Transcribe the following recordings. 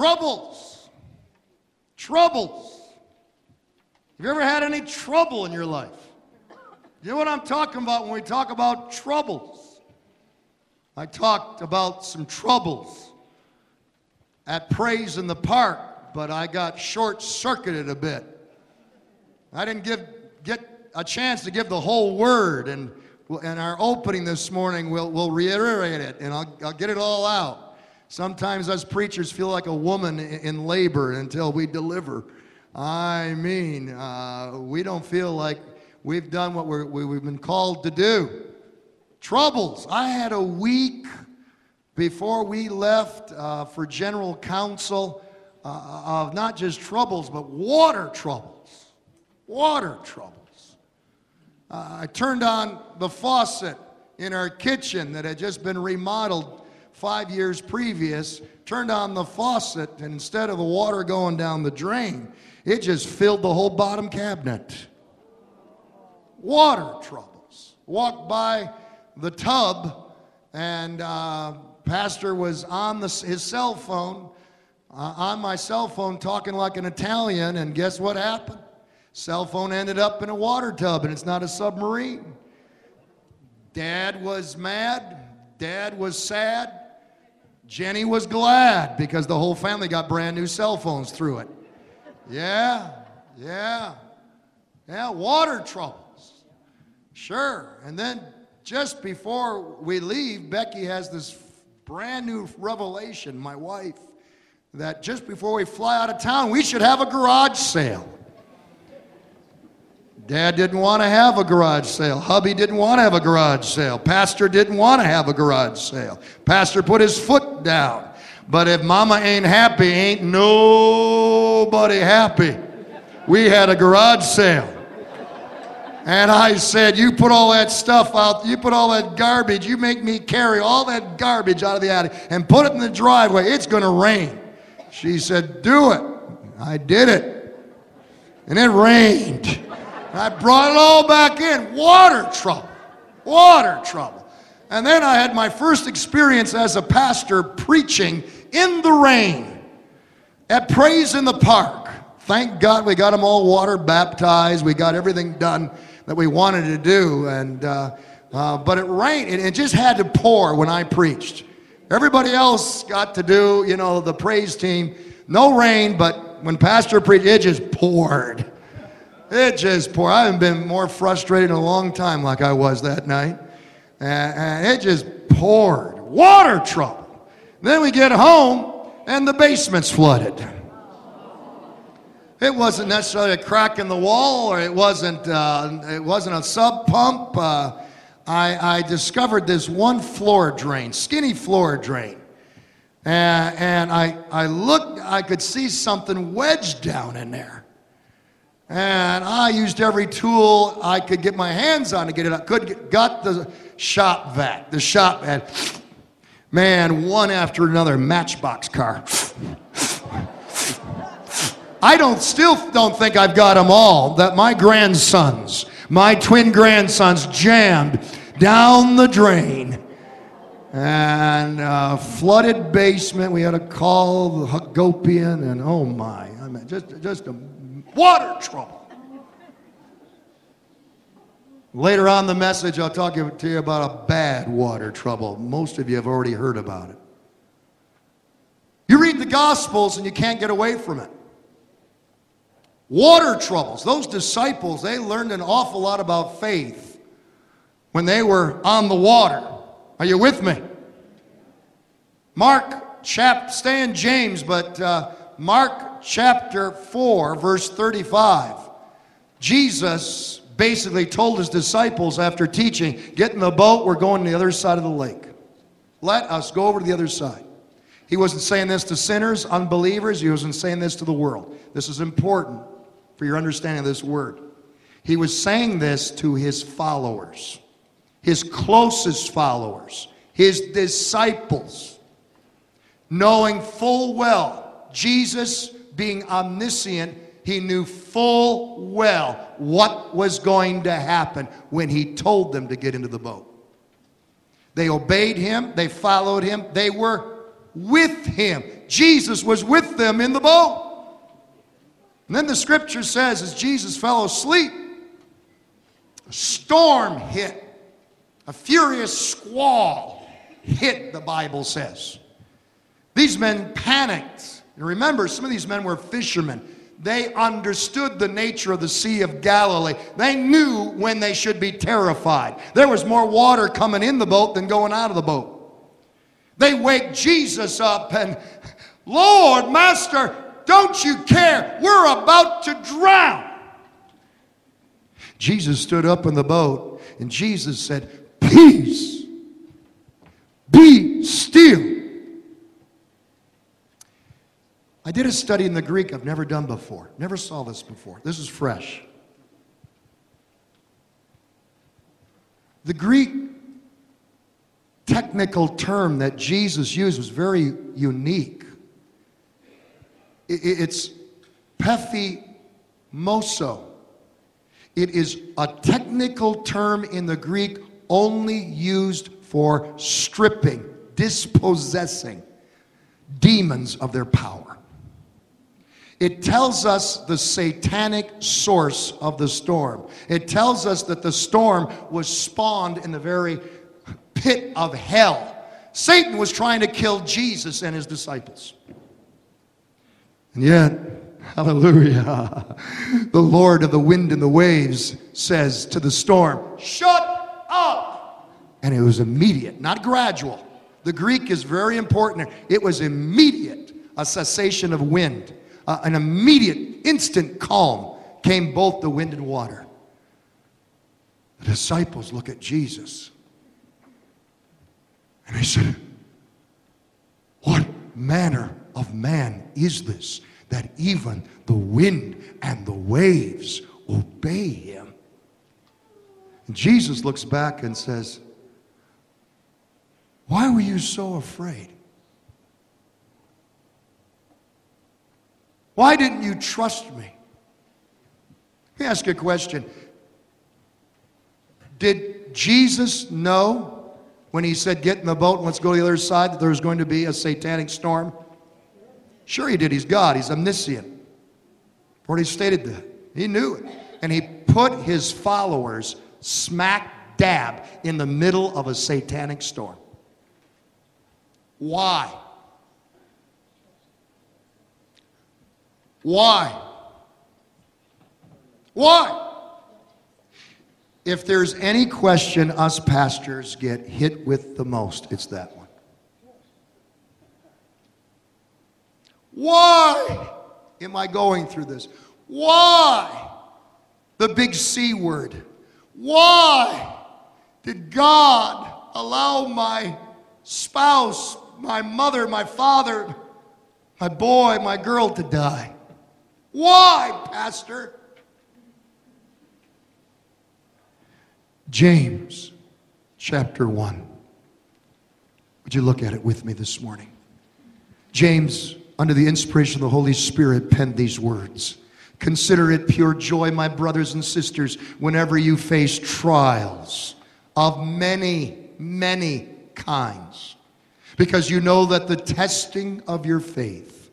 Troubles. Troubles. Have you ever had any trouble in your life? You know what I'm talking about when we talk about troubles? I talked about some troubles at Praise in the Park, but I got short circuited a bit. I didn't give, get a chance to give the whole word, and in our opening this morning, we'll, we'll reiterate it, and I'll, I'll get it all out. Sometimes us preachers feel like a woman in labor until we deliver. I mean, uh, we don't feel like we've done what we're, we've been called to do. Troubles. I had a week before we left uh, for general council uh, of not just troubles, but water troubles. Water troubles. Uh, I turned on the faucet in our kitchen that had just been remodeled five years previous, turned on the faucet, and instead of the water going down the drain, it just filled the whole bottom cabinet. Water troubles. Walked by the tub, and uh, Pastor was on the, his cell phone, uh, on my cell phone, talking like an Italian, and guess what happened? Cell phone ended up in a water tub, and it's not a submarine. Dad was mad. Dad was sad. Jenny was glad because the whole family got brand new cell phones through it. Yeah, yeah, yeah, water troubles. Sure. And then just before we leave, Becky has this brand new revelation, my wife, that just before we fly out of town, we should have a garage sale. Dad didn't want to have a garage sale. Hubby didn't want to have a garage sale. Pastor didn't want to have a garage sale. Pastor put his foot down. But if mama ain't happy, ain't nobody happy. We had a garage sale. And I said, You put all that stuff out, you put all that garbage, you make me carry all that garbage out of the attic and put it in the driveway. It's going to rain. She said, Do it. I did it. And it rained. I brought it all back in. Water trouble. Water trouble. And then I had my first experience as a pastor preaching in the rain at Praise in the Park. Thank God we got them all water baptized. We got everything done that we wanted to do. And, uh, uh, but it rained. It, it just had to pour when I preached. Everybody else got to do, you know, the praise team. No rain, but when Pastor preached, it just poured. It just poured. I haven't been more frustrated in a long time like I was that night. And, it just poured. Water trouble. Then we get home and the basement's flooded. It wasn't necessarily a crack in the wall, or it wasn't. Uh, it wasn't a sub pump. Uh, I, I, discovered this one floor drain, skinny floor drain, and, and I, I looked. I could see something wedged down in there. And I used every tool I could get my hands on to get it up. Could get, got the shop vac, the shop vac. Man, one after another, matchbox car. I don't still don't think I've got them all. That my grandsons, my twin grandsons, jammed down the drain and uh, flooded basement. We had to call the Hagopian, and oh my, I mean, just just a water trouble. Later on the message, I'll talk to you about a bad water trouble. Most of you have already heard about it. You read the Gospels and you can't get away from it. Water troubles. Those disciples, they learned an awful lot about faith when they were on the water. Are you with me? Mark, chap, stay in James, but uh, Mark chapter 4, verse 35, Jesus basically told his disciples after teaching, Get in the boat, we're going to the other side of the lake. Let us go over to the other side. He wasn't saying this to sinners, unbelievers, he wasn't saying this to the world. This is important for your understanding of this word. He was saying this to his followers, his closest followers, his disciples, knowing full well Jesus being omniscient, he knew full well what was going to happen when he told them to get into the boat. They obeyed him, they followed him, they were with him. Jesus was with them in the boat. And then the scripture says, as Jesus fell asleep, a storm hit, a furious squall hit, the Bible says. These men panicked. And remember, some of these men were fishermen. They understood the nature of the Sea of Galilee. They knew when they should be terrified. There was more water coming in the boat than going out of the boat. They wake Jesus up and, Lord, Master, don't you care? We're about to drown. Jesus stood up in the boat and Jesus said, Peace, be still. I did a study in the Greek I've never done before. Never saw this before. This is fresh. The Greek technical term that Jesus used was very unique. It's pephimoso. It is a technical term in the Greek only used for stripping, dispossessing demons of their power. It tells us the satanic source of the storm. It tells us that the storm was spawned in the very pit of hell. Satan was trying to kill Jesus and his disciples. And yet, hallelujah, the Lord of the wind and the waves says to the storm, Shut up! And it was immediate, not gradual. The Greek is very important. It was immediate, a cessation of wind uh, an immediate, instant calm came both the wind and water. The disciples look at Jesus and they said, What manner of man is this that even the wind and the waves obey him? And Jesus looks back and says, Why were you so afraid? Why didn't you trust me? Let me ask you a question. Did Jesus know when he said, Get in the boat and let's go to the other side, that there was going to be a satanic storm? Sure, he did. He's God, he's omniscient. Already stated that. He knew it. And he put his followers smack dab in the middle of a satanic storm. Why? Why? Why? If there's any question us pastors get hit with the most, it's that one. Why am I going through this? Why? The big C word. Why did God allow my spouse, my mother, my father, my boy, my girl to die? Why, Pastor? James chapter 1. Would you look at it with me this morning? James, under the inspiration of the Holy Spirit, penned these words Consider it pure joy, my brothers and sisters, whenever you face trials of many, many kinds, because you know that the testing of your faith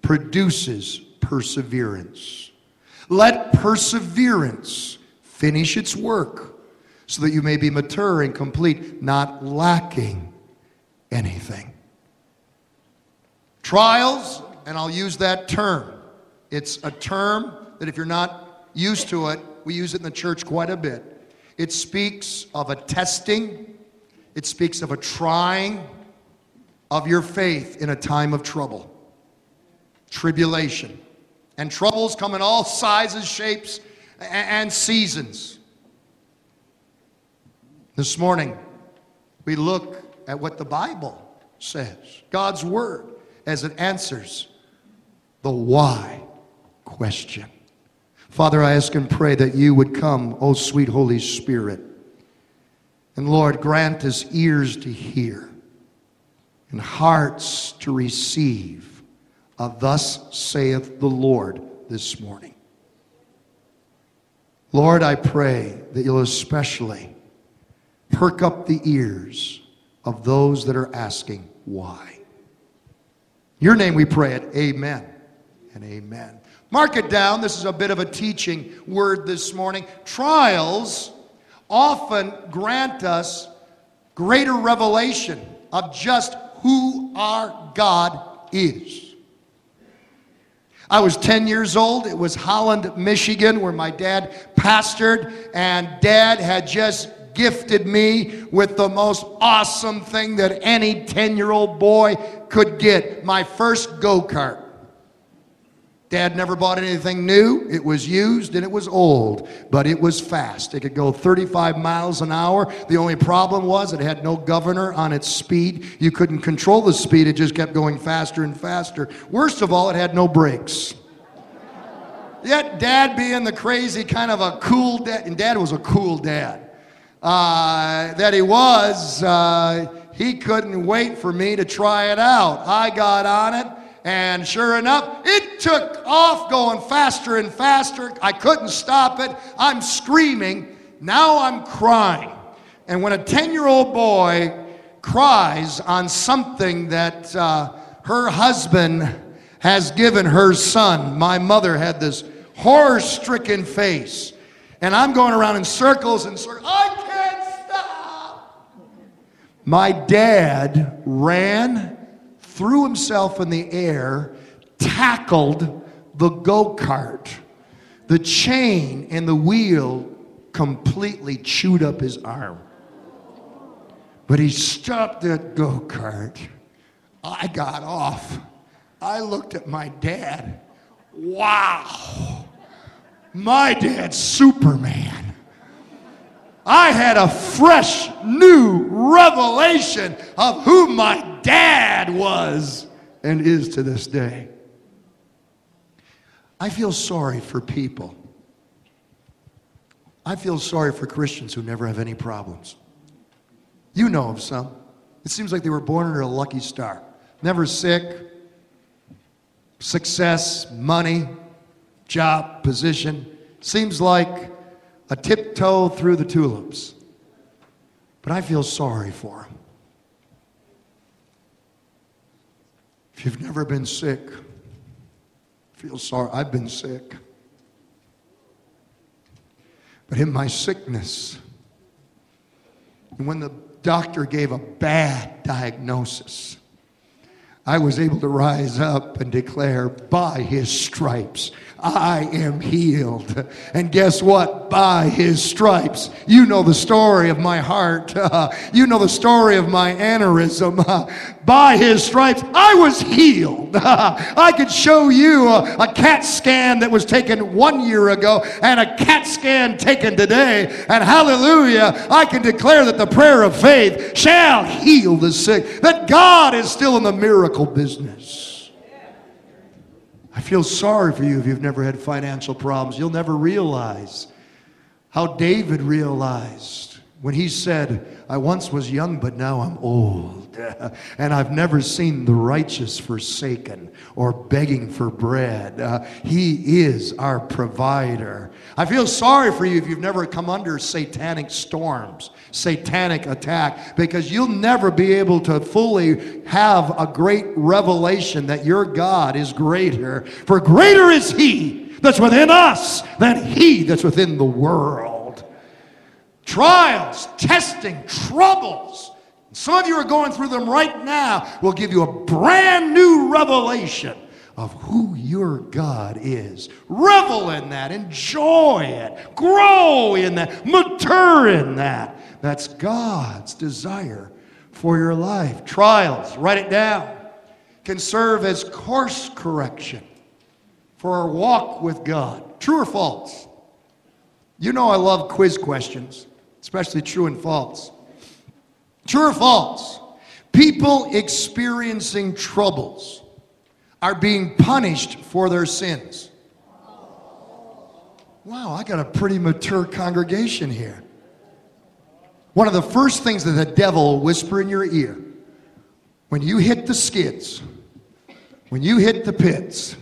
produces perseverance. Let perseverance finish its work so that you may be mature and complete, not lacking anything. Trials, and I'll use that term. It's a term that if you're not used to it, we use it in the church quite a bit. It speaks of a testing, it speaks of a trying of your faith in a time of trouble, tribulation. And troubles come in all sizes, shapes, and seasons. This morning, we look at what the Bible says, God's Word, as it answers the why question. Father, I ask and pray that you would come, O sweet Holy Spirit. And Lord, grant us ears to hear and hearts to receive of Thus saith the Lord this morning. Lord, I pray that you'll especially perk up the ears of those that are asking why. Your name we pray it. Amen and amen. Mark it down. This is a bit of a teaching word this morning. Trials often grant us greater revelation of just who our God is. I was 10 years old. It was Holland, Michigan, where my dad pastored, and dad had just gifted me with the most awesome thing that any 10 year old boy could get my first go kart. Dad never bought anything new. It was used and it was old, but it was fast. It could go 35 miles an hour. The only problem was it had no governor on its speed. You couldn't control the speed, it just kept going faster and faster. Worst of all, it had no brakes. Yet, dad being the crazy kind of a cool dad, and dad was a cool dad uh, that he was, uh, he couldn't wait for me to try it out. I got on it. And sure enough, it took off going faster and faster. I couldn't stop it. I'm screaming. Now I'm crying. And when a 10 year old boy cries on something that uh, her husband has given her son, my mother had this horror stricken face. And I'm going around in circles and circles. I can't stop. My dad ran threw himself in the air, tackled the go kart. The chain and the wheel completely chewed up his arm. But he stopped that go kart. I got off. I looked at my dad. Wow. My dad's Superman. I had a fresh new revelation of who my dad was and is to this day. I feel sorry for people. I feel sorry for Christians who never have any problems. You know of some. It seems like they were born under a lucky star. Never sick, success, money, job, position. Seems like a tiptoe through the tulips. But I feel sorry for them. If you've never been sick, feel sorry. I've been sick. But in my sickness, and when the doctor gave a bad diagnosis, I was able to rise up and declare, by his stripes, I am healed. And guess what? By his stripes. You know the story of my heart. Uh, you know the story of my aneurysm. Uh, by his stripes, I was healed. I could show you a, a, CAT scan that was taken one year ago and a CAT scan taken today. And hallelujah, I can declare that the prayer of faith shall heal the sick, that God is still in the miracle business. I feel sorry for you if you've never had financial problems. You'll never realize how David realized when he said, I once was young, but now I'm old. and I've never seen the righteous forsaken or begging for bread. Uh, he is our provider. I feel sorry for you if you've never come under satanic storms, satanic attack, because you'll never be able to fully have a great revelation that your God is greater. For greater is He that's within us than He that's within the world. Trials, testing, troubles. Some of you are going through them right now will give you a brand new revelation of who your God is. Revel in that, enjoy it, grow in that, mature in that. That's God's desire for your life. Trials, write it down, can serve as course correction for our walk with God. True or false? You know I love quiz questions, especially true and false. True or false? People experiencing troubles are being punished for their sins. Wow, I got a pretty mature congregation here. One of the first things that the devil will whisper in your ear when you hit the skids, when you hit the pits,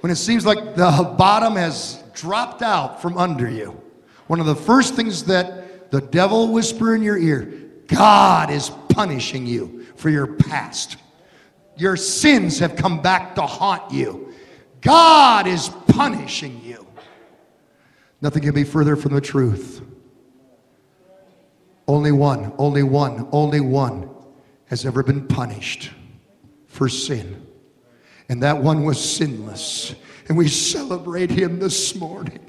when it seems like the bottom has dropped out from under you, one of the first things that the devil whisper in your ear God is punishing you for your past. your sins have come back to haunt you. God is punishing you. Nothing can be further from the truth. Only one, only one, only one has ever been punished for sin. And that one was sinless. And we celebrate him this morning.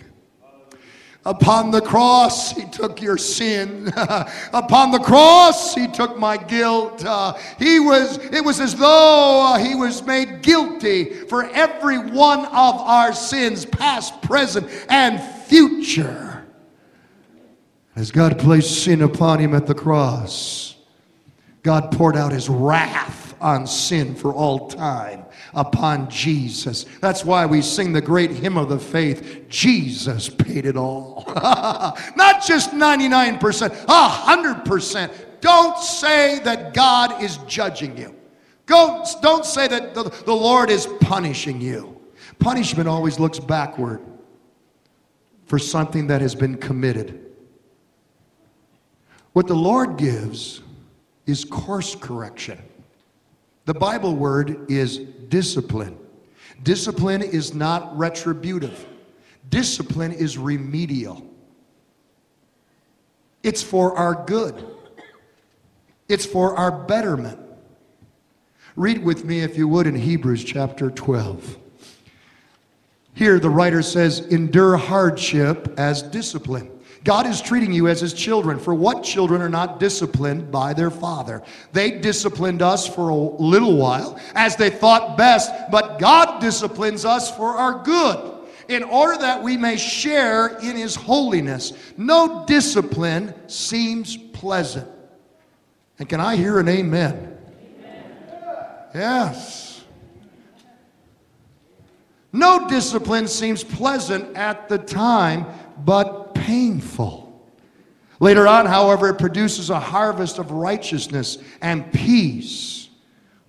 Upon the cross, he took your sin. Upon the cross, he took my guilt. Uh, he was, it was as though uh, he was made guilty for every one of our sins, past, present, and future. As God placed sin upon him at the cross, God poured out his wrath on sin for all time upon Jesus. That's why we sing the great hymn of the faith Jesus paid it all. Not just 99%, 100%. Don't say that God is judging you. Go, don't say that the, the Lord is punishing you. Punishment always looks backward for something that has been committed. What the Lord gives is course correction. The Bible word is discipline. Discipline is not retributive, discipline is remedial. It's for our good, it's for our betterment. Read with me, if you would, in Hebrews chapter 12. Here, the writer says, Endure hardship as discipline. God is treating you as his children. For what children are not disciplined by their father? They disciplined us for a little while as they thought best, but God disciplines us for our good in order that we may share in his holiness. No discipline seems pleasant. And can I hear an amen? amen. Yes. No discipline seems pleasant at the time, but painful. Later on, however, it produces a harvest of righteousness and peace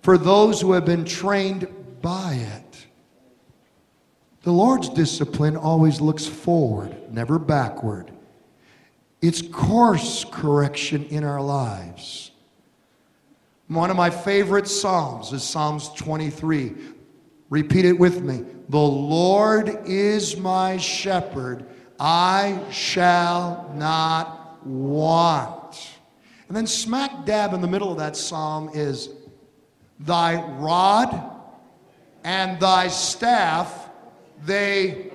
for those who have been trained by it. The Lord's discipline always looks forward, never backward. It's course correction in our lives. One of my favorite Psalms is Psalms 23. Repeat it with me. The Lord is my shepherd. I shall not want. And then, smack dab in the middle of that psalm is Thy rod and thy staff, they,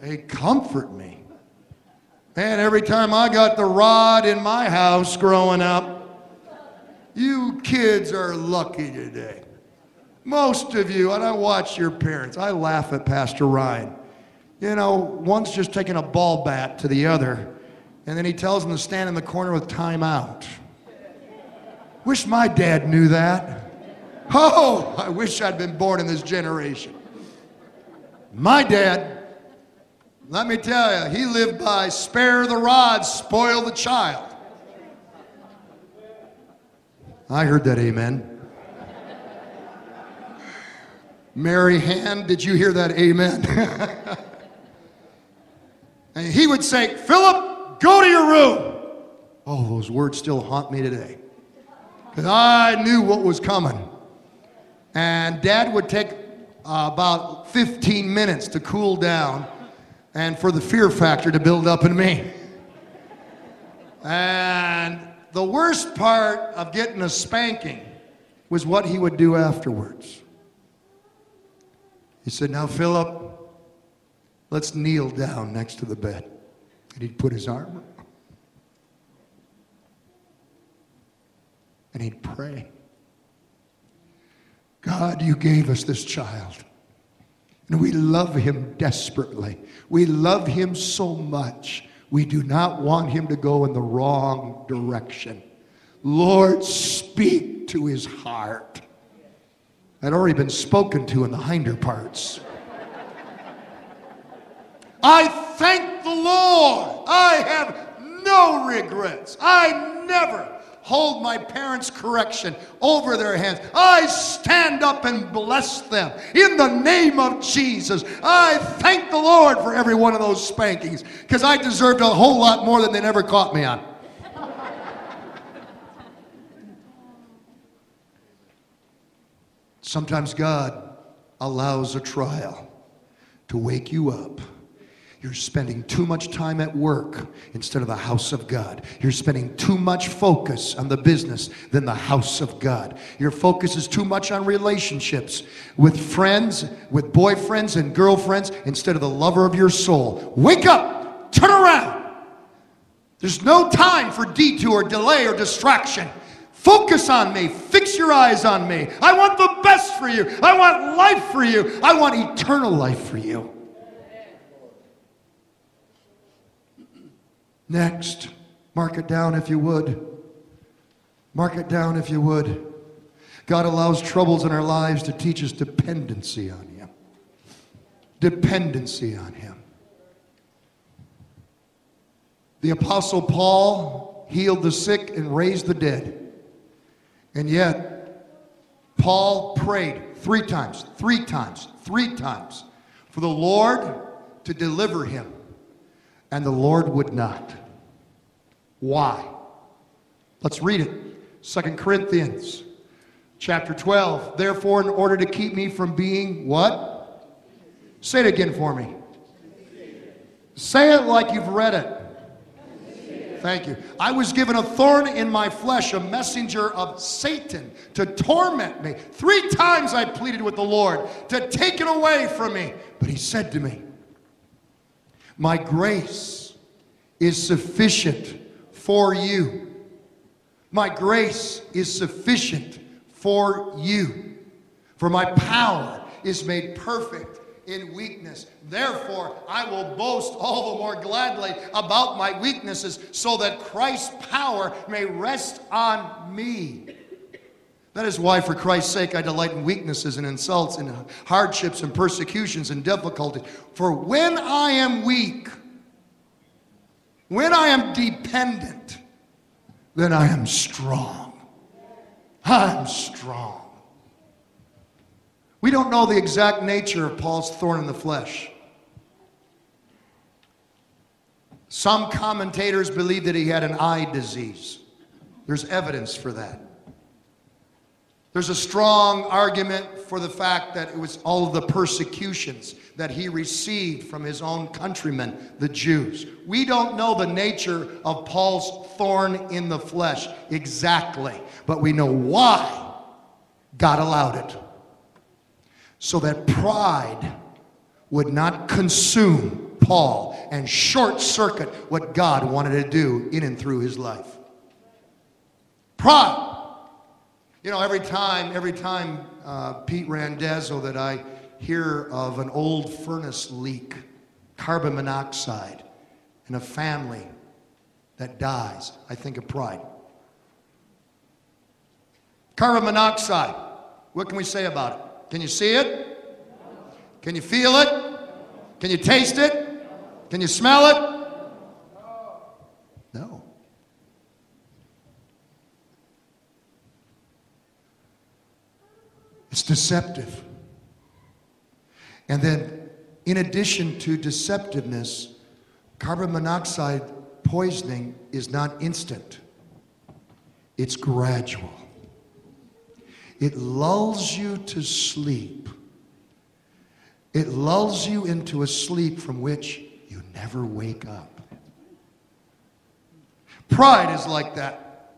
they comfort me. And every time I got the rod in my house growing up, you kids are lucky today. Most of you, and I watch your parents, I laugh at Pastor Ryan. You know, one's just taking a ball bat to the other, and then he tells him to stand in the corner with timeout. Wish my dad knew that. Oh, I wish I'd been born in this generation. My dad, let me tell you, he lived by spare the rod, spoil the child. I heard that amen. Mary Hand, did you hear that amen? And he would say, Philip, go to your room. Oh, those words still haunt me today. Because I knew what was coming. And dad would take uh, about 15 minutes to cool down and for the fear factor to build up in me. And the worst part of getting a spanking was what he would do afterwards. He said, Now, Philip, Let's kneel down next to the bed. And he'd put his arm and he'd pray. God, you gave us this child. And we love him desperately. We love him so much. We do not want him to go in the wrong direction. Lord, speak to his heart. I'd already been spoken to in the hinder parts. I thank the Lord. I have no regrets. I never hold my parents' correction over their hands. I stand up and bless them in the name of Jesus. I thank the Lord for every one of those spankings because I deserved a whole lot more than they never caught me on. Sometimes God allows a trial to wake you up. You're spending too much time at work instead of the house of God. You're spending too much focus on the business than the house of God. Your focus is too much on relationships with friends, with boyfriends and girlfriends instead of the lover of your soul. Wake up, turn around. There's no time for detour, delay, or distraction. Focus on me. Fix your eyes on me. I want the best for you. I want life for you. I want eternal life for you. Next, mark it down if you would. Mark it down if you would. God allows troubles in our lives to teach us dependency on Him. Dependency on Him. The Apostle Paul healed the sick and raised the dead. And yet, Paul prayed three times, three times, three times for the Lord to deliver him. And the Lord would not. Why? Let's read it. Second Corinthians chapter 12. Therefore, in order to keep me from being what? Say it again for me. Say it like you've read it. Thank you. I was given a thorn in my flesh, a messenger of Satan to torment me. Three times I pleaded with the Lord to take it away from me. But he said to me, My grace is sufficient for you. My grace is sufficient for you. For my power is made perfect in weakness. Therefore, I will boast all the more gladly about my weaknesses, so that Christ's power may rest on me. That is why, for Christ's sake, I delight in weaknesses and insults and hardships and persecutions and difficulties. For when I am weak, when I am dependent, then I am strong. I'm strong. We don't know the exact nature of Paul's thorn in the flesh. Some commentators believe that he had an eye disease. There's evidence for that. There's a strong argument for the fact that it was all of the persecutions that he received from his own countrymen, the Jews. We don't know the nature of Paul's thorn in the flesh exactly, but we know why God allowed it. So that pride would not consume Paul and short circuit what God wanted to do in and through his life. Pride you know, every time, every time uh, Pete Randazzo that I hear of an old furnace leak, carbon monoxide, and a family that dies, I think of pride. Carbon monoxide, what can we say about it? Can you see it? Can you feel it? Can you taste it? Can you smell it? No. It's deceptive. And then, in addition to deceptiveness, carbon monoxide poisoning is not instant, it's gradual. It lulls you to sleep. It lulls you into a sleep from which you never wake up. Pride is like that.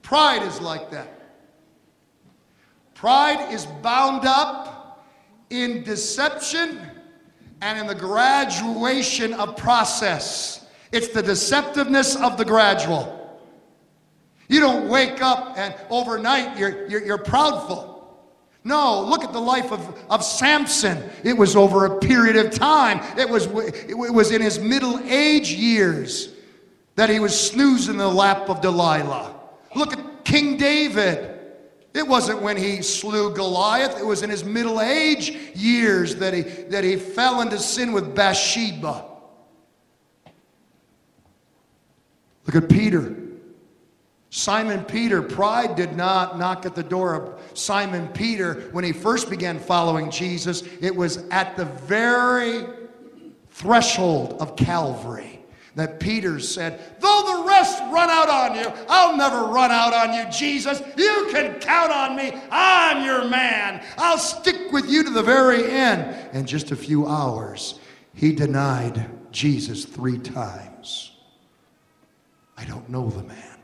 Pride is like that. Pride is bound up in deception and in the graduation of process. It's the deceptiveness of the gradual. You don't wake up and overnight you're, you're, you're proudful. No, look at the life of, of Samson. It was over a period of time. It was, it was in his middle age years that he was snoozing the lap of Delilah. Look at King David. It wasn't when he slew Goliath, it was in his middle age years that he, that he fell into sin with Bathsheba. Look at Peter. Simon Peter, pride did not knock at the door of Simon Peter when he first began following Jesus. It was at the very threshold of Calvary that Peter said, Though the rest run out on you, I'll never run out on you, Jesus. You can count on me. I'm your man. I'll stick with you to the very end. In just a few hours, he denied Jesus three times. I don't know the man.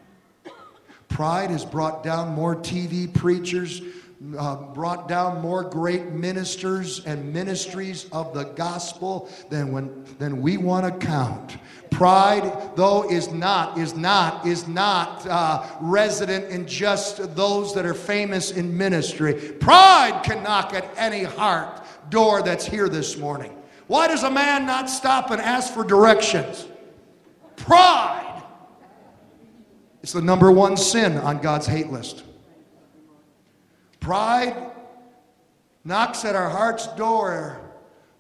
Pride has brought down more TV preachers, uh, brought down more great ministers and ministries of the gospel than, when, than we want to count. Pride, though, is not, is not, is not uh, resident in just those that are famous in ministry. Pride can knock at any heart door that's here this morning. Why does a man not stop and ask for directions? Pride. It's the number one sin on God's hate list. Pride knocks at our heart's door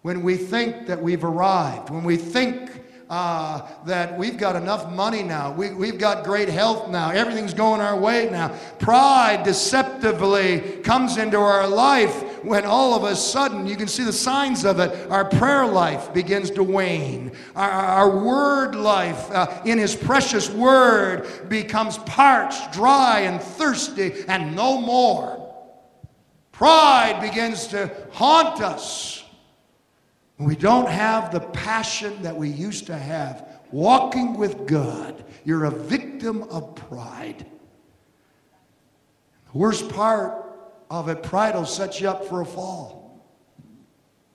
when we think that we've arrived, when we think uh, that we've got enough money now, we, we've got great health now, everything's going our way now. Pride deceptively comes into our life when all of a sudden, you can see the signs of it, our prayer life begins to wane. Our, our word life uh, in His precious word becomes parched, dry, and thirsty, and no more. Pride begins to haunt us. We don't have the passion that we used to have. Walking with God, you're a victim of pride. The worst part of it, pride will set you up for a fall.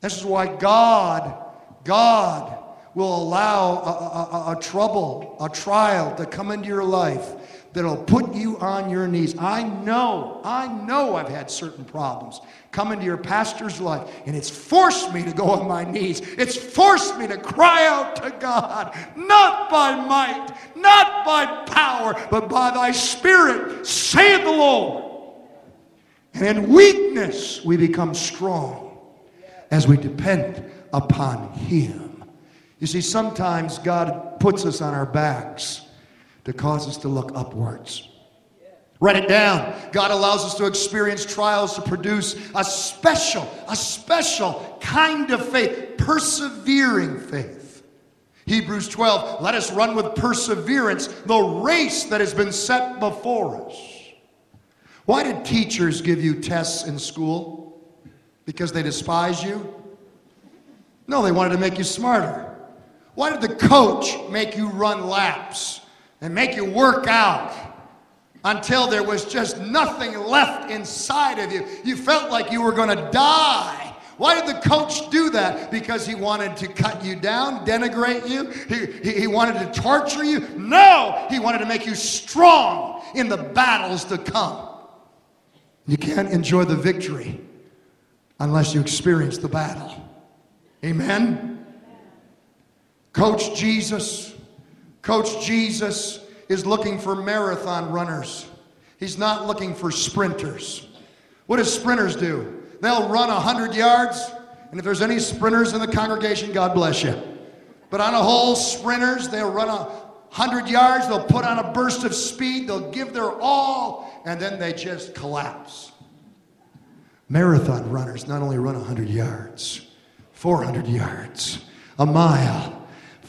This is why God, God will allow a, a, a, a trouble, a trial to come into your life that'll put you on your knees. I know, I know I've had certain problems come into your pastor's life, and it's forced me to go on my knees. It's forced me to cry out to God, not by might, not by power, but by thy spirit, saith the Lord. And in weakness, we become strong as we depend upon him. You see, sometimes God puts us on our backs to cause us to look upwards. Write it down. God allows us to experience trials to produce a special, a special kind of faith, persevering faith. Hebrews 12, let us run with perseverance the race that has been set before us. Why did teachers give you tests in school? Because they despise you? No, they wanted to make you smarter. Why did the coach make you run laps? And make you work out until there was just nothing left inside of you. You felt like you were going to die. Why did the coach do that? Because he wanted to cut you down, denigrate you? He, he, he, wanted to torture you? No! He wanted to make you strong in the battles to come. You can't enjoy the victory unless you experience the battle. Amen? Coach Jesus Coach Jesus is looking for marathon runners. He's not looking for sprinters. What do sprinters do? They'll run 100 yards, and if there's any sprinters in the congregation, God bless you. But on a whole, sprinters, they'll run a 100 yards, they'll put on a burst of speed, they'll give their all, and then they just collapse. Marathon runners not only run 100 yards, 400 yards, a mile,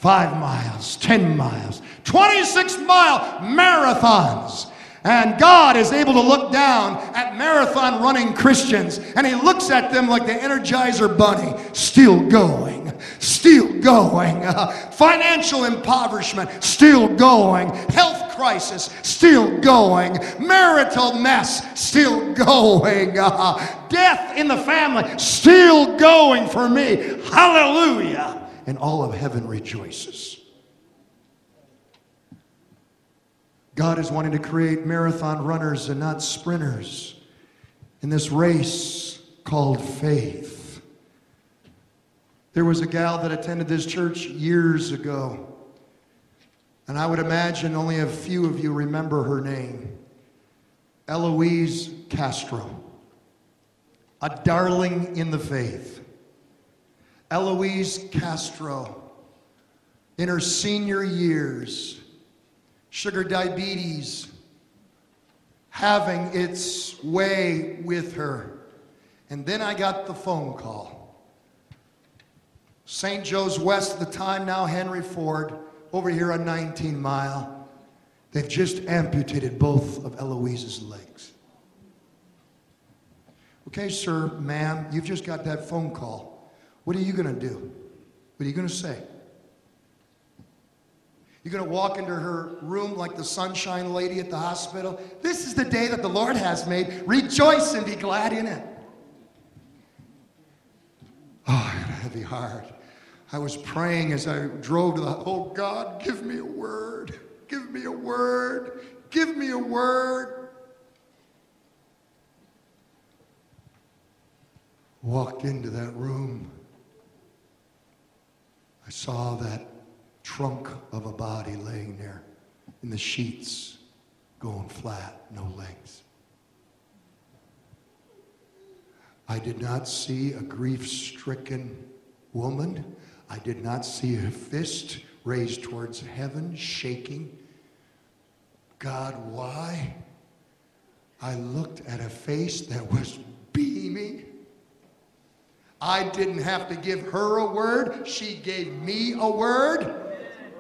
five miles, 10 miles, 26 mile marathons. And God is able to look down at marathon running Christians and He looks at them like the Energizer Bunny, still going, still going. Uh, financial impoverishment, still going. Health crisis, still going. Marital mess, still going. Uh, death in the family, still going for me. Hallelujah and all of heaven rejoices. God is wanting to create marathon runners and not sprinters in this race called faith. There was a gal that attended this church years ago, and I would imagine only a few of you remember her name Eloise Castro, a darling in the faith. Eloise Castro, in her senior years, sugar diabetes having its way with her. And then I got the phone call. St. Joe's West the time, now Henry Ford, over here on 19 Mile, they've just amputated both of Eloise's legs. Okay, sir, ma'am, you've just got that phone call. What are you going to do? What are you going to say? You're going to walk into her room like the sunshine lady at the hospital. This is the day that the Lord has made. Rejoice and be glad in it. Oh, I had a heavy heart. I was praying as I drove to the, oh God, give me a word. Give me a word. Give me a word. Walked into that room. I saw that trunk of a body laying there in the sheets, going flat, no legs. I did not see a grief stricken woman. I did not see a fist raised towards heaven, shaking. God, why? I looked at a face that was beaming. I didn't have to give her a word, she gave me a word.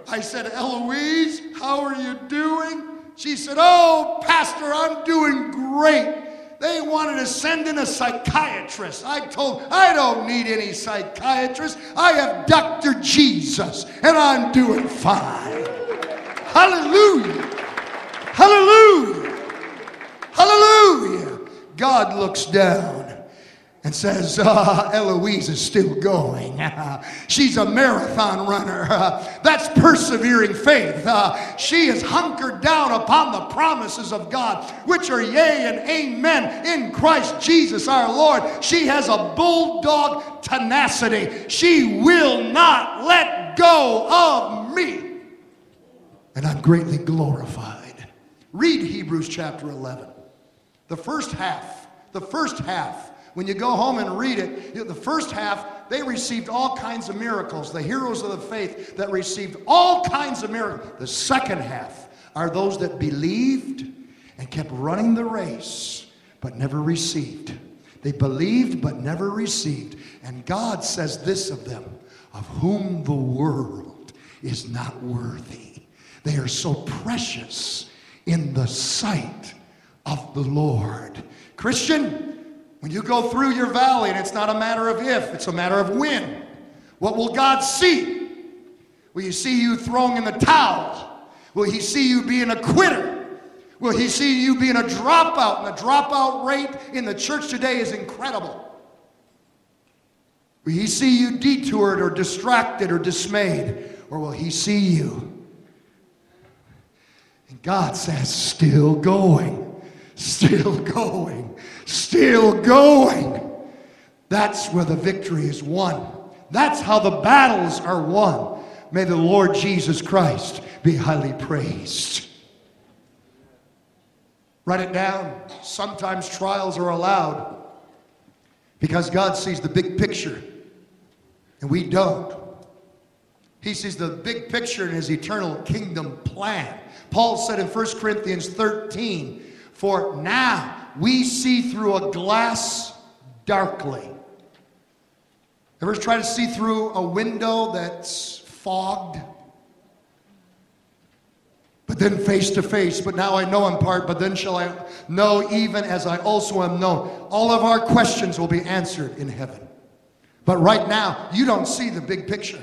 I said, Eloise, how are you doing? She said, Oh, Pastor, I'm doing great. They wanted to send in a psychiatrist. I told, I don't need any psychiatrist. I have Dr. Jesus, and I'm doing fine. Hallelujah. Hallelujah. Hallelujah. God looks down and says, uh, Eloise is still going. she's a marathon runner. Uh, that's persevering faith. Uh, she is hunkered down upon the promises of God, which are yea and amen in Christ Jesus our Lord. She has a bulldog tenacity. She will not let go of me. And I'm greatly glorified. Read Hebrews chapter 11. The first half, the first half when you go home and read it, the first half, they received all kinds of miracles. The heroes of the faith that received all kinds of miracles. The second half are those that believed and kept running the race, but never received. They believed, but never received. And God says this of them of whom the world is not worthy. They are so precious in the sight of the Lord. Christian, when you go through your valley, and it's not a matter of if, it's a matter of when. What will God see? Will He see you throwing in the towel? Will He see you being a quitter? Will He see you being a dropout? And the dropout rate in the church today is incredible. Will He see you detoured or distracted or dismayed? Or will He see you? And God says, still going, still going still going. That's where the victory is won. That's how the battles are won. May the Lord Jesus Christ be highly praised. Write it down. Sometimes trials are allowed because God sees the big picture and we don't. He sees the big picture in his eternal kingdom plan. Paul said in 1 Corinthians 13, For now we see through a glass darkly. Ever try to see through a window that's fogged? But then face to face, but now I know in part, but then shall I know even as I also am known. All of our questions will be answered in heaven. But right now, you don't see the big picture.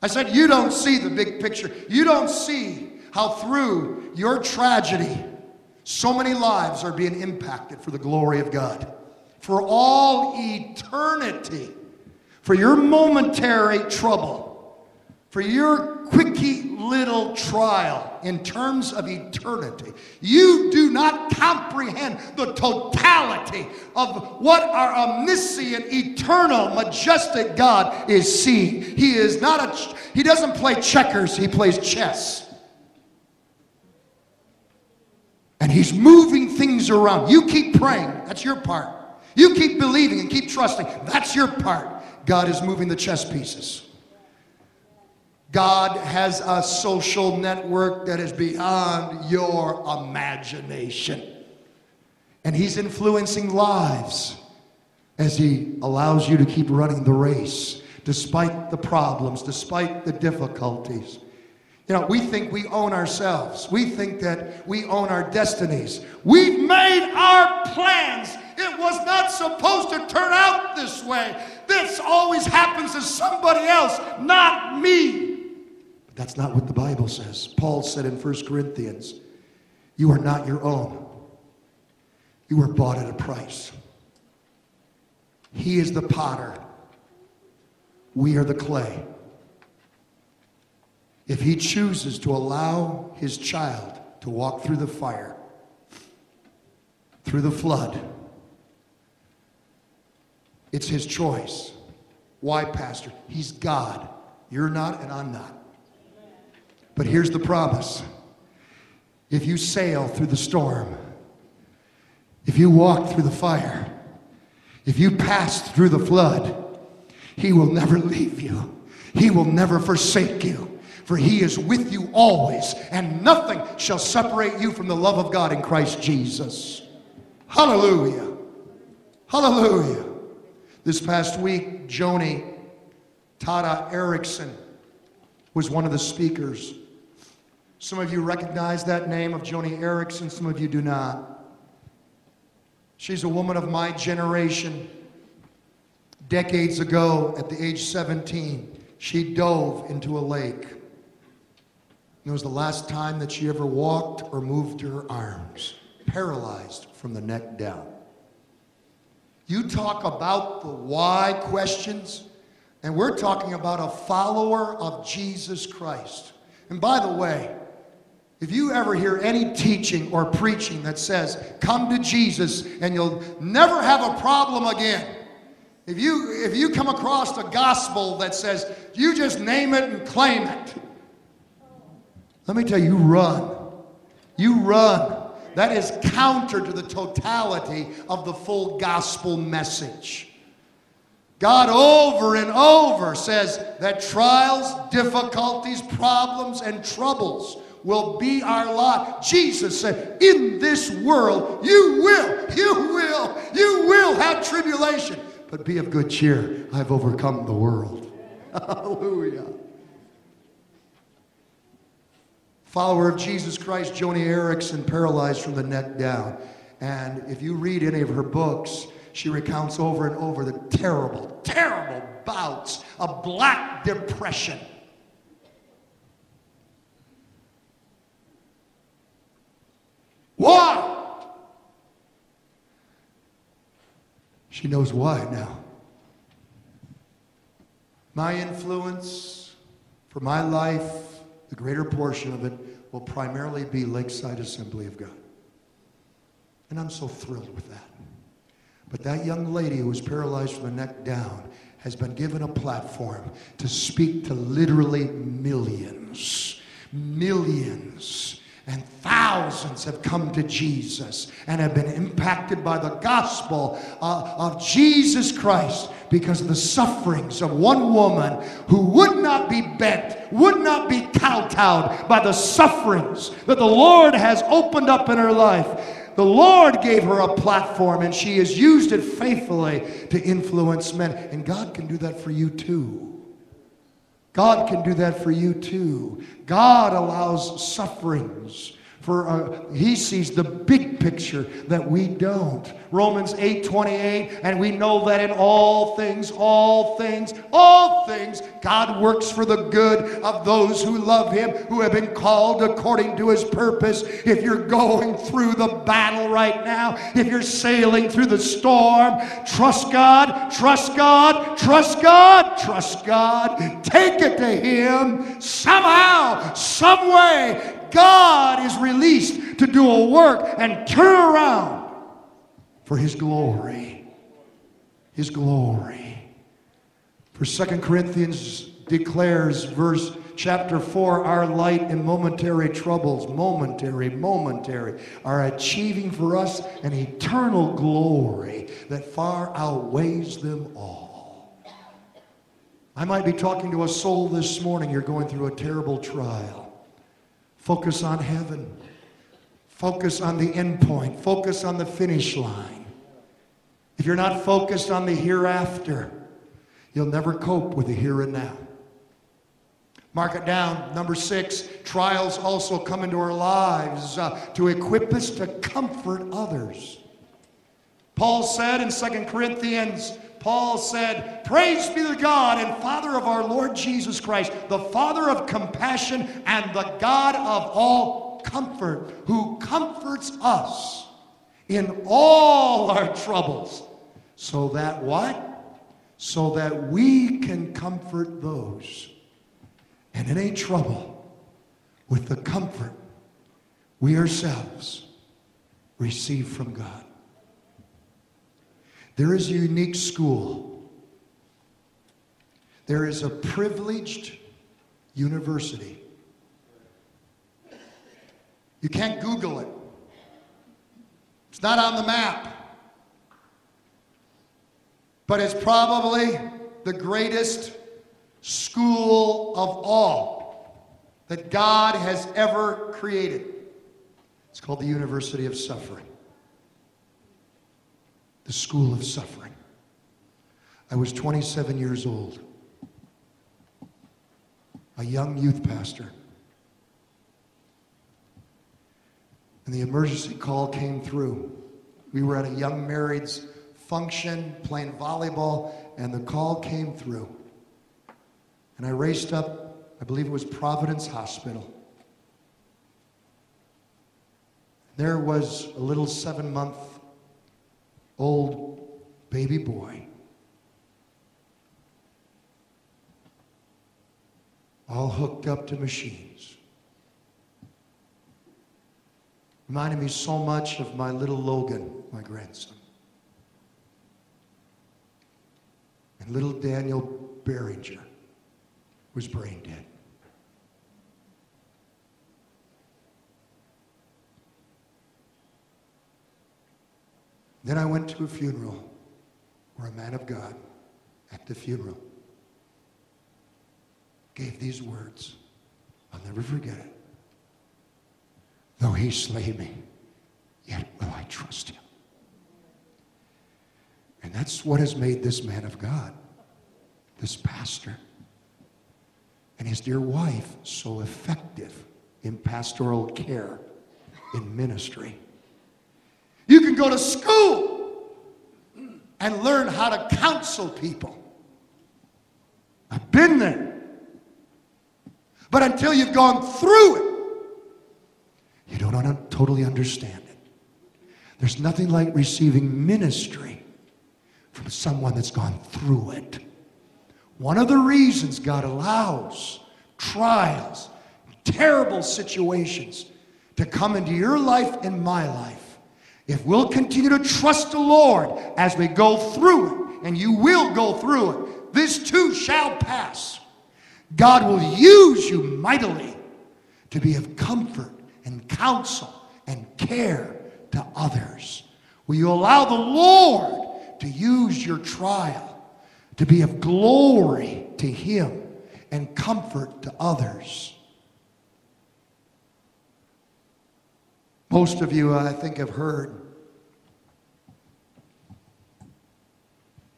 I said, you don't see the big picture. You don't see how through your tragedy, so many lives are being impacted for the glory of God. For all eternity, for your momentary trouble, for your quickie little trial in terms of eternity. You do not comprehend the totality of what our omniscient, eternal, majestic God is seeing. He is not a, he doesn't play checkers, he plays chess. And He's moving things around. You keep praying, that's your part. You keep believing and keep trusting, that's your part. God is moving the chess pieces. God has a social network that is beyond your imagination. And He's influencing lives as He allows you to keep running the race despite the problems, despite the difficulties. You know, we think we own ourselves. We think that we own our destinies. We've made our plans. It was not supposed to turn out this way. This always happens to somebody else, not me. But that's not what the Bible says. Paul said in 1 Corinthians, You are not your own, you were bought at a price. He is the potter, we are the clay. If he chooses to allow his child to walk through the fire, through the flood, it's his choice. Why, Pastor? He's God. You're not, and I'm not. But here's the promise if you sail through the storm, if you walk through the fire, if you pass through the flood, He will never leave you, He will never forsake you. For he is with you always, and nothing shall separate you from the love of God in Christ Jesus. Hallelujah. Hallelujah. This past week, Joni Tada Eareckson was one of the speakers. Some of you recognize that name of Joni Eareckson, some of you do not. She's a woman of my generation. Decades ago, at the age 17, she dove into a lake. It was the last time that she ever walked or moved her arms, paralyzed from the neck down. You talk about the why questions, and we're talking about a follower of Jesus Christ. And by the way, if you ever hear any teaching or preaching that says, come to Jesus and you'll never have a problem again, if you, if you come across a gospel that says, you just name it and claim it, let me tell you, you run. You run. That is counter to the totality of the full gospel message. God over and over says that trials, difficulties, problems, and troubles will be our lot. Jesus said, In this world, you will, you will, you will have tribulation. But be of good cheer. I've overcome the world. Hallelujah. Follower of Jesus Christ, Joni Eareckson, paralyzed from the neck down. And if you read any of her books, she recounts over and over the terrible, terrible bouts of black depression Why? She knows why now. My influence for my life, the greater portion of it, will primarily be Lakeside Assembly of God. And I'm so thrilled with that. But that young lady who was paralyzed from the neck down has been given a platform to speak to literally millions. Millions and thousands have come to Jesus and have been impacted by the gospel uh, of Jesus Christ because of the sufferings of one woman who would not be bent, would not be kowtowed by the sufferings that the Lord has opened up in her life. The Lord gave her a platform and she has used it faithfully to influence men. And God can do that for you too. God can do that for you too. God allows sufferings for uh, he sees the big picture that we don't. Romans 8 28 and we know that in all things all things all things god works for the good of those who love him who have been called according to his purpose. If you're going through the battle right now if you're sailing through the storm trust god trust god trust god trust god take it to him somehow some way God is released to do a work and turn around for his glory. His glory. For Second Corinthians declares, verse chapter 4 our light and momentary troubles, momentary, momentary, are achieving for us an eternal glory that far outweighs them all. I might be talking to a soul this morning, you're going through a terrible trial. Focus on heaven. Focus on the end point. Focus on the finish line. If you're not focused on the hereafter, you'll never cope with the here and now. Mark it down. Number six, trials also come into our lives uh, to equip us to comfort others. Paul said in 2 Corinthians, Paul said, Praise be to God and Father of our Lord Jesus Christ, the Father of compassion and the God of all comfort, who comforts us in all our troubles. So that what? So that we can comfort those and in any trouble with the comfort we ourselves receive from God. There is a unique school. There is a privileged university. You can't Google it. It's not on the map. But it's probably the greatest school of all that God has ever created. It's called the University of Suffering, the School of Suffering. I was 27 years old, a young youth pastor. And the emergency call came through. We were at a young married's function playing volleyball, and the call came through. And I raced up, I believe it was Providence Hospital. There was a little seven month old baby boy. All hooked up to machines. Reminded me so much of my little Logan, my grandson. And little Daniel Behringer was brain dead. Then I went to a funeral where a man of God at the funeral gave these words. I'll never forget it. Though he slay me, yet will I trust him. And that's what has made this man of God, this pastor, and his dear wife so effective in pastoral care, in ministry. You can go to school and learn how to counsel people. I've been there. But until you've gone through it, you don't totally understand it. There's nothing like receiving ministry from someone that's gone through it. One of the reasons God allows trials, terrible situations to come into your life and my life, if we'll continue to trust the Lord as we go through it, and you will go through it, this too shall pass. God will use you mightily to be of comfort and counsel and care to others. Will you allow the Lord to use your trial to be of glory to Him and comfort to others? Most of you, I think, have heard.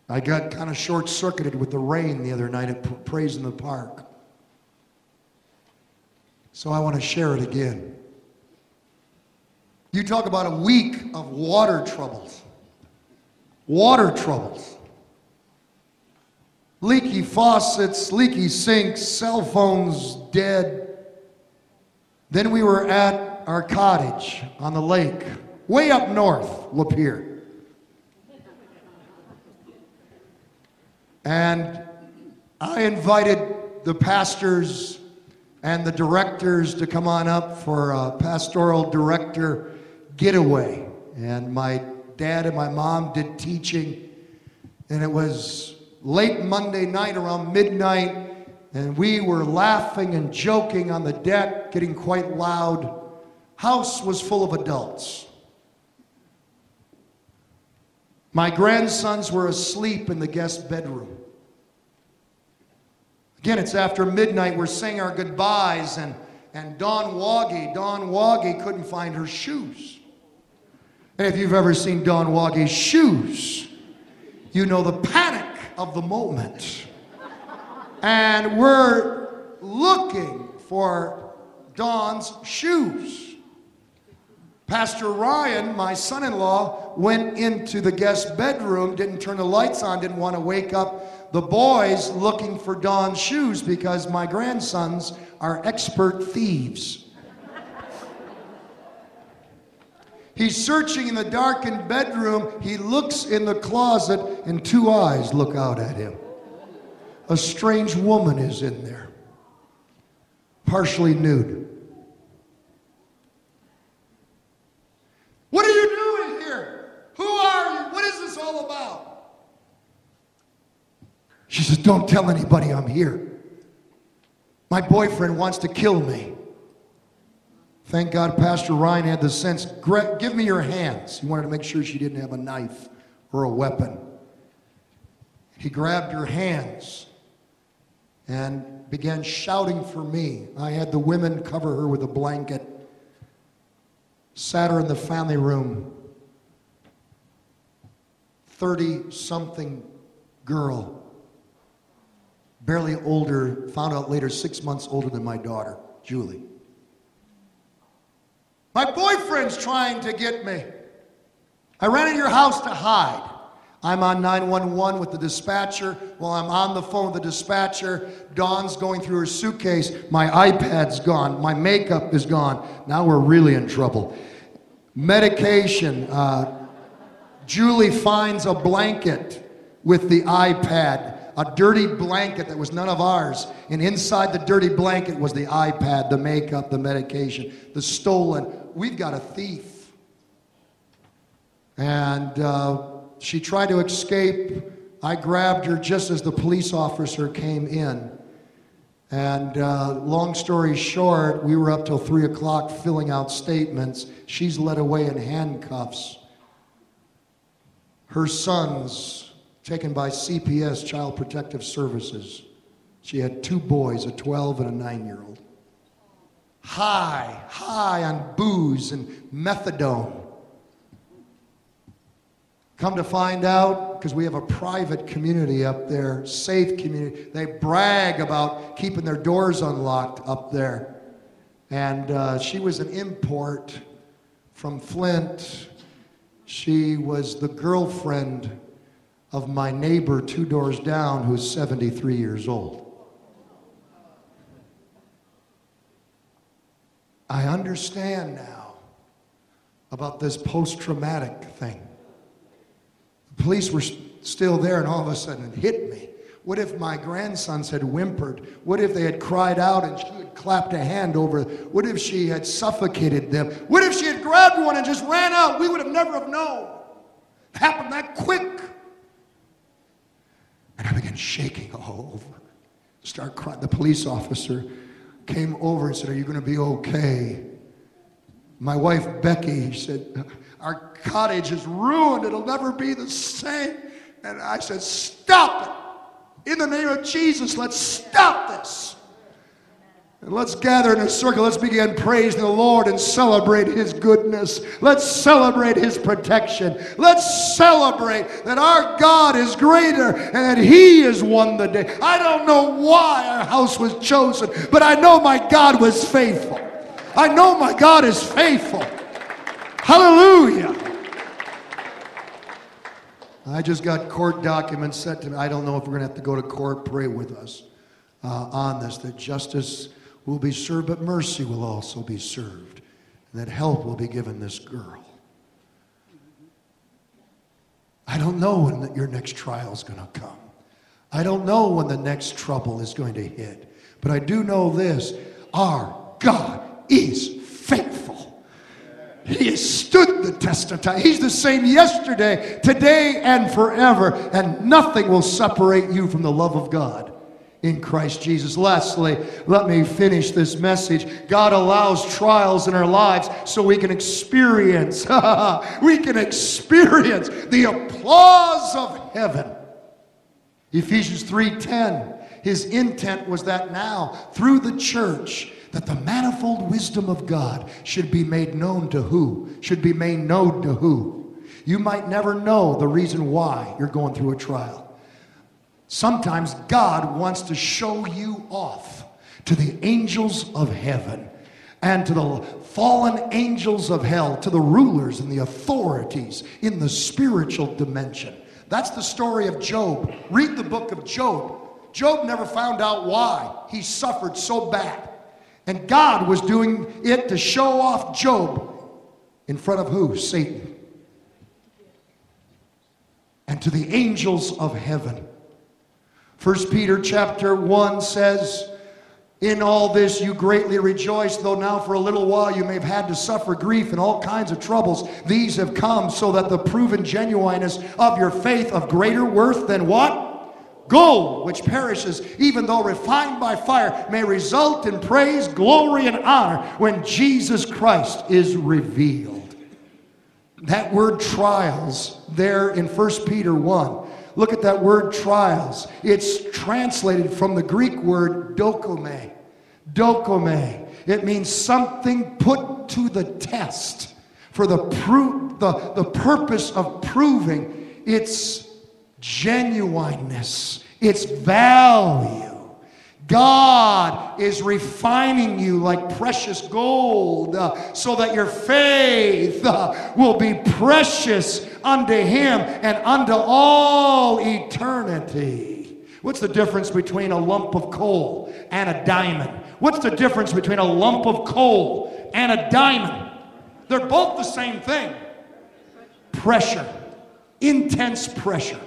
I got kind of short circuited with the rain the other night at Praise in the Park. So I want to share it again. You talk about a week of water troubles. Water troubles. Leaky faucets, leaky sinks, cell phones dead. Then we were at our cottage on the lake, way up north, Lapeer. And I invited the pastors and the directors to come on up for a pastoral director getaway. And my dad and my mom did teaching. And it was late Monday night around midnight. And we were laughing and joking on the deck, getting quite loud. House was full of adults. My grandsons were asleep in the guest bedroom. Again, it's after midnight. We're saying our goodbyes, and, and Dawn Woggy, Dawn Woggy couldn't find her shoes. And if you've ever seen Don Woggy's shoes, you know the panic of the moment. And we're looking for Don's shoes. Pastor Ryan, my son in law, went into the guest bedroom, didn't turn the lights on, didn't want to wake up the boys looking for Don's shoes because my grandsons are expert thieves. He's searching in the darkened bedroom. He looks in the closet, and two eyes look out at him. A strange woman is in there, partially nude. What are you doing here? Who are you? What is this all about? She says, Don't tell anybody I'm here. My boyfriend wants to kill me. Thank God Pastor Ryan had the sense. Give me your hands. He wanted to make sure she didn't have a knife or a weapon. He grabbed her hands and began shouting for me. I had the women cover her with a blanket, sat her in the family room. 30 something girl, barely older, found out later, six months older than my daughter, Julie. My boyfriend's trying to get me. I ran in your house to hide. I'm on 911 with the dispatcher. While I'm on the phone with the dispatcher, Dawn's going through her suitcase. My iPad's gone. My makeup is gone. Now we're really in trouble. Medication. Uh, Julie finds a blanket with the iPad, a dirty blanket that was none of ours. And inside the dirty blanket was the iPad, the makeup, the medication, the stolen. We've got a thief. And uh, she tried to escape. I grabbed her just as the police officer came in. And uh, long story short, we were up till 3 o'clock filling out statements. She's led away in handcuffs. Her sons taken by CPS, Child Protective Services. She had two boys, a 12 and a 9 year old. High, high on booze and methadone. Come to find out, because we have a private community up there, safe community, they brag about keeping their doors unlocked up there. And uh, she was an import from Flint. She was the girlfriend of my neighbor two doors down who's 73 years old. I understand now about this post traumatic thing. The police were still there, and all of a sudden it hit me. What if my grandsons had whimpered? What if they had cried out and she had clapped a hand over? What if she had suffocated them? What if she had grabbed one and just ran out? We would have never have known. It happened that quick. And I began shaking all over. Start crying. The police officer came over and said, Are you going to be okay? My wife, Becky, said, Our cottage is ruined. It'll never be the same. And I said, Stop it. In the name of Jesus, let's stop this. And let's gather in a circle. Let's begin praising the Lord and celebrate His goodness. Let's celebrate His protection. Let's celebrate that our God is greater and that He has won the day. I don't know why our house was chosen, but I know my God was faithful. I know my God is faithful. Hallelujah. I just got court documents sent to me. I don't know if we're going to have to go to court. Pray with us uh, on this that justice will be served, but mercy will also be served, and that help will be given this girl. I don't know when your next trial is going to come. I don't know when the next trouble is going to hit. But I do know this our God is faithful. He has stood the test of time. He's the same yesterday, today, and forever. And nothing will separate you from the love of God in Christ Jesus. Lastly, let me finish this message. God allows trials in our lives so we can experience, we can experience the applause of heaven. Ephesians 3:10. His intent was that now, through the church, that the manifold wisdom of God should be made known to who? Should be made known to who? You might never know the reason why you're going through a trial. Sometimes God wants to show you off to the angels of heaven and to the fallen angels of hell, to the rulers and the authorities in the spiritual dimension. That's the story of Job. Read the book of Job. Job never found out why he suffered so bad. And God was doing it to show off Job in front of who? Satan. And to the angels of heaven. First Peter chapter 1 says, in all this you greatly rejoice, though now for a little while you may have had to suffer grief and all kinds of troubles. These have come so that the proven genuineness of your faith of greater worth than what? Gold, which perishes, even though refined by fire, may result in praise, glory, and honor when Jesus Christ is revealed. That word trials there in 1 Peter 1 Look at that word trials. It's translated from the Greek word dokome. Dokome. It means something put to the test for the, pro- the, the purpose of proving its genuineness, its value. God is refining you like precious gold uh, so that your faith uh, will be precious unto Him and unto all eternity. What's the difference between a lump of coal and a diamond? What's the difference between a lump of coal and a diamond? They're both the same thing pressure, intense pressure.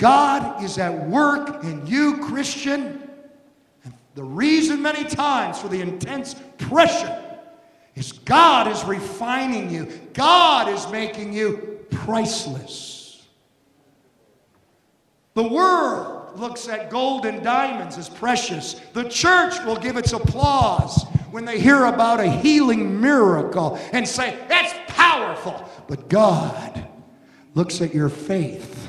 God is at work in you, Christian. And the reason, many times, for the intense pressure is God is refining you, God is making you priceless. The world looks at gold and diamonds as precious. The church will give its applause when they hear about a healing miracle and say, That's powerful. But God looks at your faith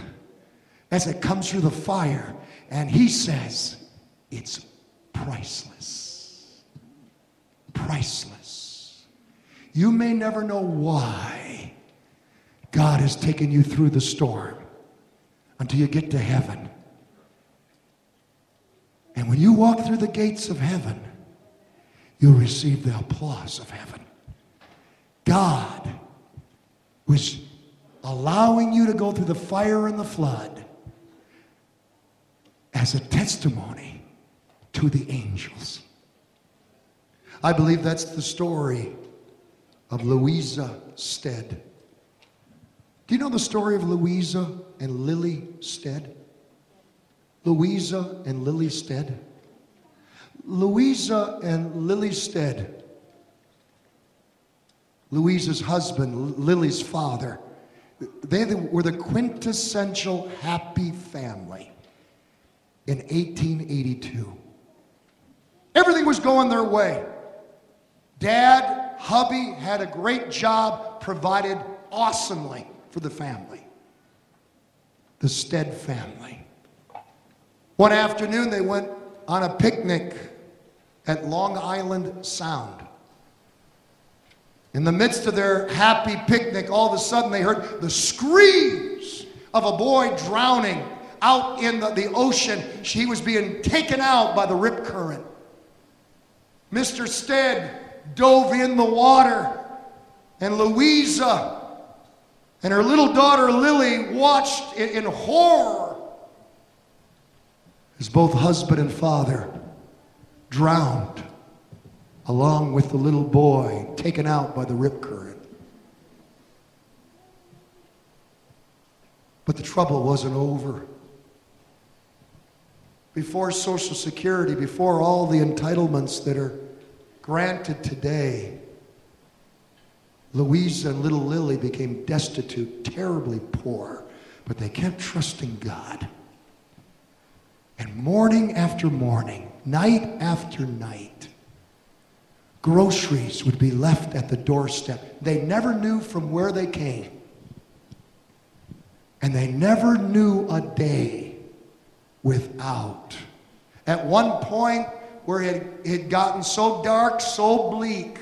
as it comes through the fire, and He says, It's priceless. Priceless. You may never know why God has taken you through the storm until you get to heaven. And when you walk through the gates of heaven, you'll receive the applause of heaven. God was allowing you to go through the fire and the flood as a testimony to the angels. I believe that's the story of Louisa Stead. Do you know the story of Louisa and Lily Stead? Louisa and Lily Stead? Louisa and Lily Stead, Louisa's husband, Lily's father, they were the quintessential happy family in 1882. Everything was going their way. Dad, hubby had a great job, provided awesomely for the family. The Stead family. One afternoon, they went on a picnic at Long Island Sound. In the midst of their happy picnic, all of a sudden they heard the screams of a boy drowning out in the, the ocean. She was being taken out by the rip current. Mr. Stead dove in the water, and Louisa and her little daughter Lily watched in, in horror as both husband and father drowned along with the little boy taken out by the rip current. But the trouble wasn't over before Social Security, before all the entitlements that are granted today, Louise and little Lily became destitute, terribly poor, but they kept trusting God. And morning after morning, night after night, groceries would be left at the doorstep. They never knew from where they came. And they never knew a day without. At one point where it had gotten so dark, so bleak,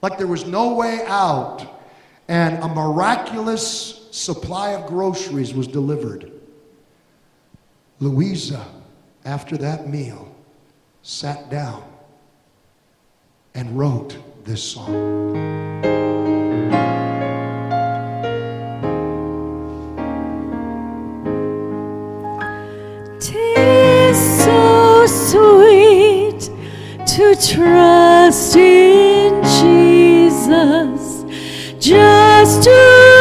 like there was no way out, and a miraculous supply of groceries was delivered. Louisa, after that meal, sat down and wrote this song. Trust in Jesus, just to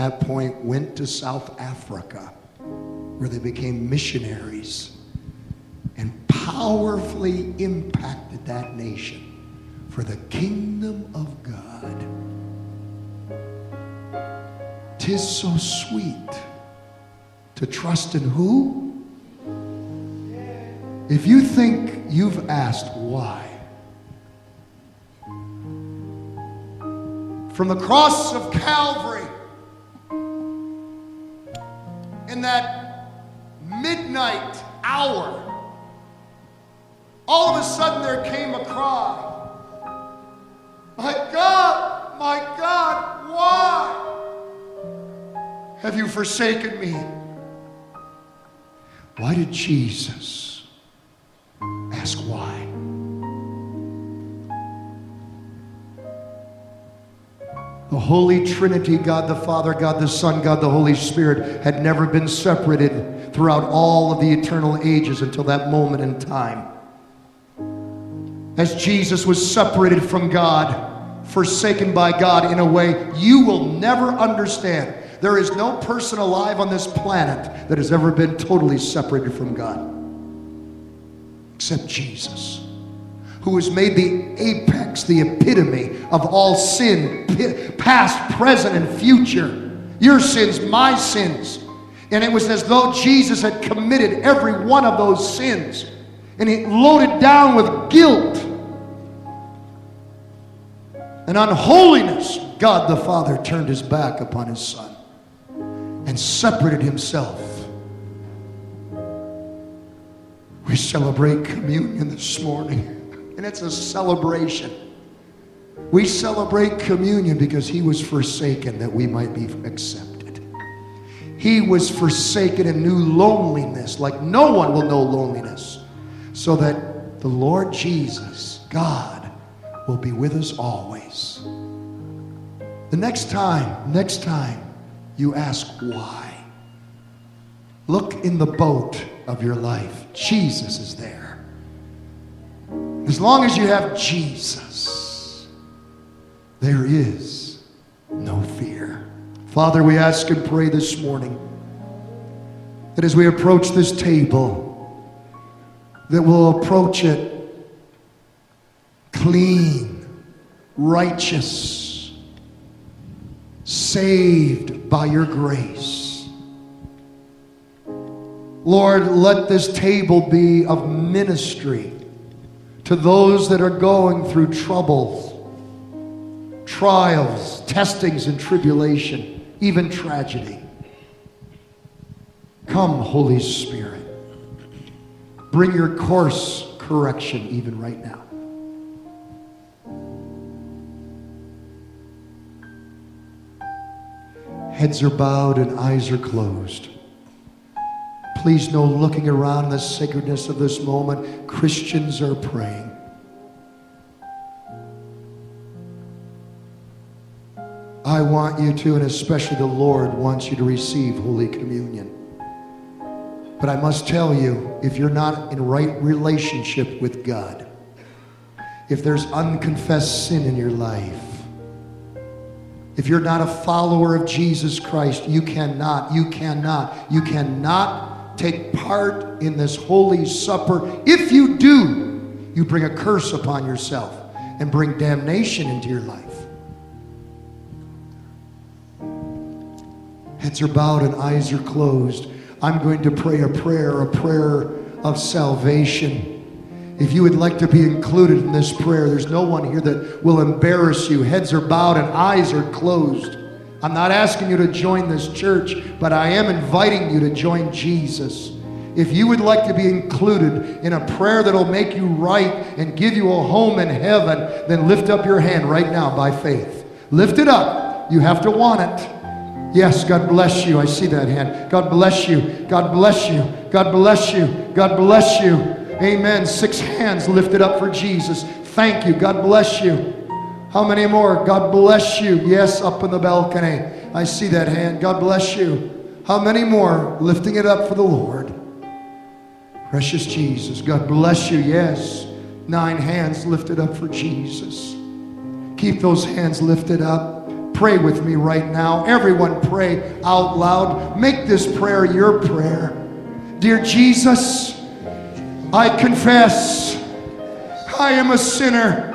that point, went to South Africa, where they became missionaries and powerfully impacted that nation for the kingdom of God. Tis so sweet to trust in who? If you think you've asked why, from the cross of Calvary, in that midnight hour, all of a sudden there came a cry My God, my God, why have you forsaken me? Why did Jesus Holy Trinity, God the Father, God the Son, God the Holy Spirit, had never been separated throughout all of the eternal ages until that moment in time. As Jesus was separated from God, forsaken by God in a way you will never understand. There is no person alive on this planet that has ever been totally separated from God except Jesus, who has made the apex, the epitome of all sin, past, present, and future. Your sins, my sins. And it was as though Jesus had committed every one of those sins and he loaded down with guilt and unholiness. God the Father turned his back upon his Son and separated himself. We celebrate communion this morning, and it's a celebration. We celebrate communion because he was forsaken that we might be accepted. He was forsaken and knew loneliness like no one will know loneliness, so that the Lord Jesus, God, will be with us always. The next time, next time you ask why, look in the boat of your life. Jesus is there. As long as you have Jesus, there is no fear. Father, we ask and pray this morning that as we approach this table, that we'll approach it clean, righteous, saved by your grace. Lord, let this table be of ministry to those that are going through troubles, trials, testings, and tribulation, even tragedy. Come, Holy Spirit. Bring your course correction even right now. Heads are bowed and eyes are closed. Please know, looking around the sacredness of this moment, Christians are praying. I want you to, and especially the Lord wants you to receive Holy Communion. But I must tell you, if you're not in right relationship with God, if there's unconfessed sin in your life, if you're not a follower of Jesus Christ, you cannot, you cannot, you cannot take part in this holy supper. If you do, you bring a curse upon yourself and bring damnation into your life. Heads are bowed and eyes are closed. I'm going to pray a prayer, a prayer of salvation. If you would like to be included in this prayer, there's no one here that will embarrass you. Heads are bowed and eyes are closed. I'm not asking you to join this church, but I am inviting you to join Jesus. If you would like to be included in a prayer that'll make you right and give you a home in heaven, then lift up your hand right now by faith. Lift it up. You have to want it. Yes, God bless you. I see that hand. God bless you. God bless you. God bless you. God bless you. Amen. Six hands lifted up for Jesus. Thank you. God bless you. How many more? God bless you. Yes, up in the balcony. I see that hand. God bless you. How many more? Lifting it up for the Lord. Precious Jesus. God bless you. Yes. Nine hands lifted up for Jesus. Keep those hands lifted up. Pray with me right now. Everyone pray out loud. Make this prayer your prayer. Dear Jesus, I confess I am a sinner,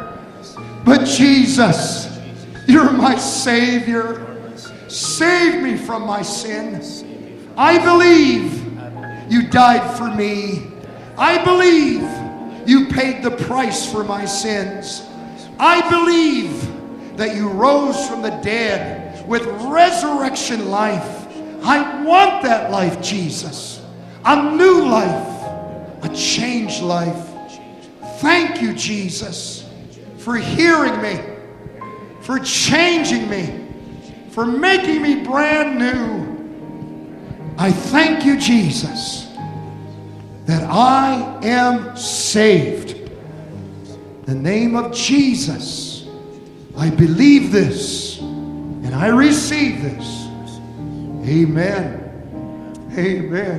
but Jesus, you're my Savior. Save me from my sin. I believe you died for me. I believe you paid the price for my sins. I believe that you rose from the dead with resurrection life. I want that life, Jesus. A new life, a changed life. Thank you, Jesus, for hearing me, for changing me, for making me brand new. I thank you, Jesus, that I am saved. In the name of Jesus. I believe this and I receive this. Amen. Amen.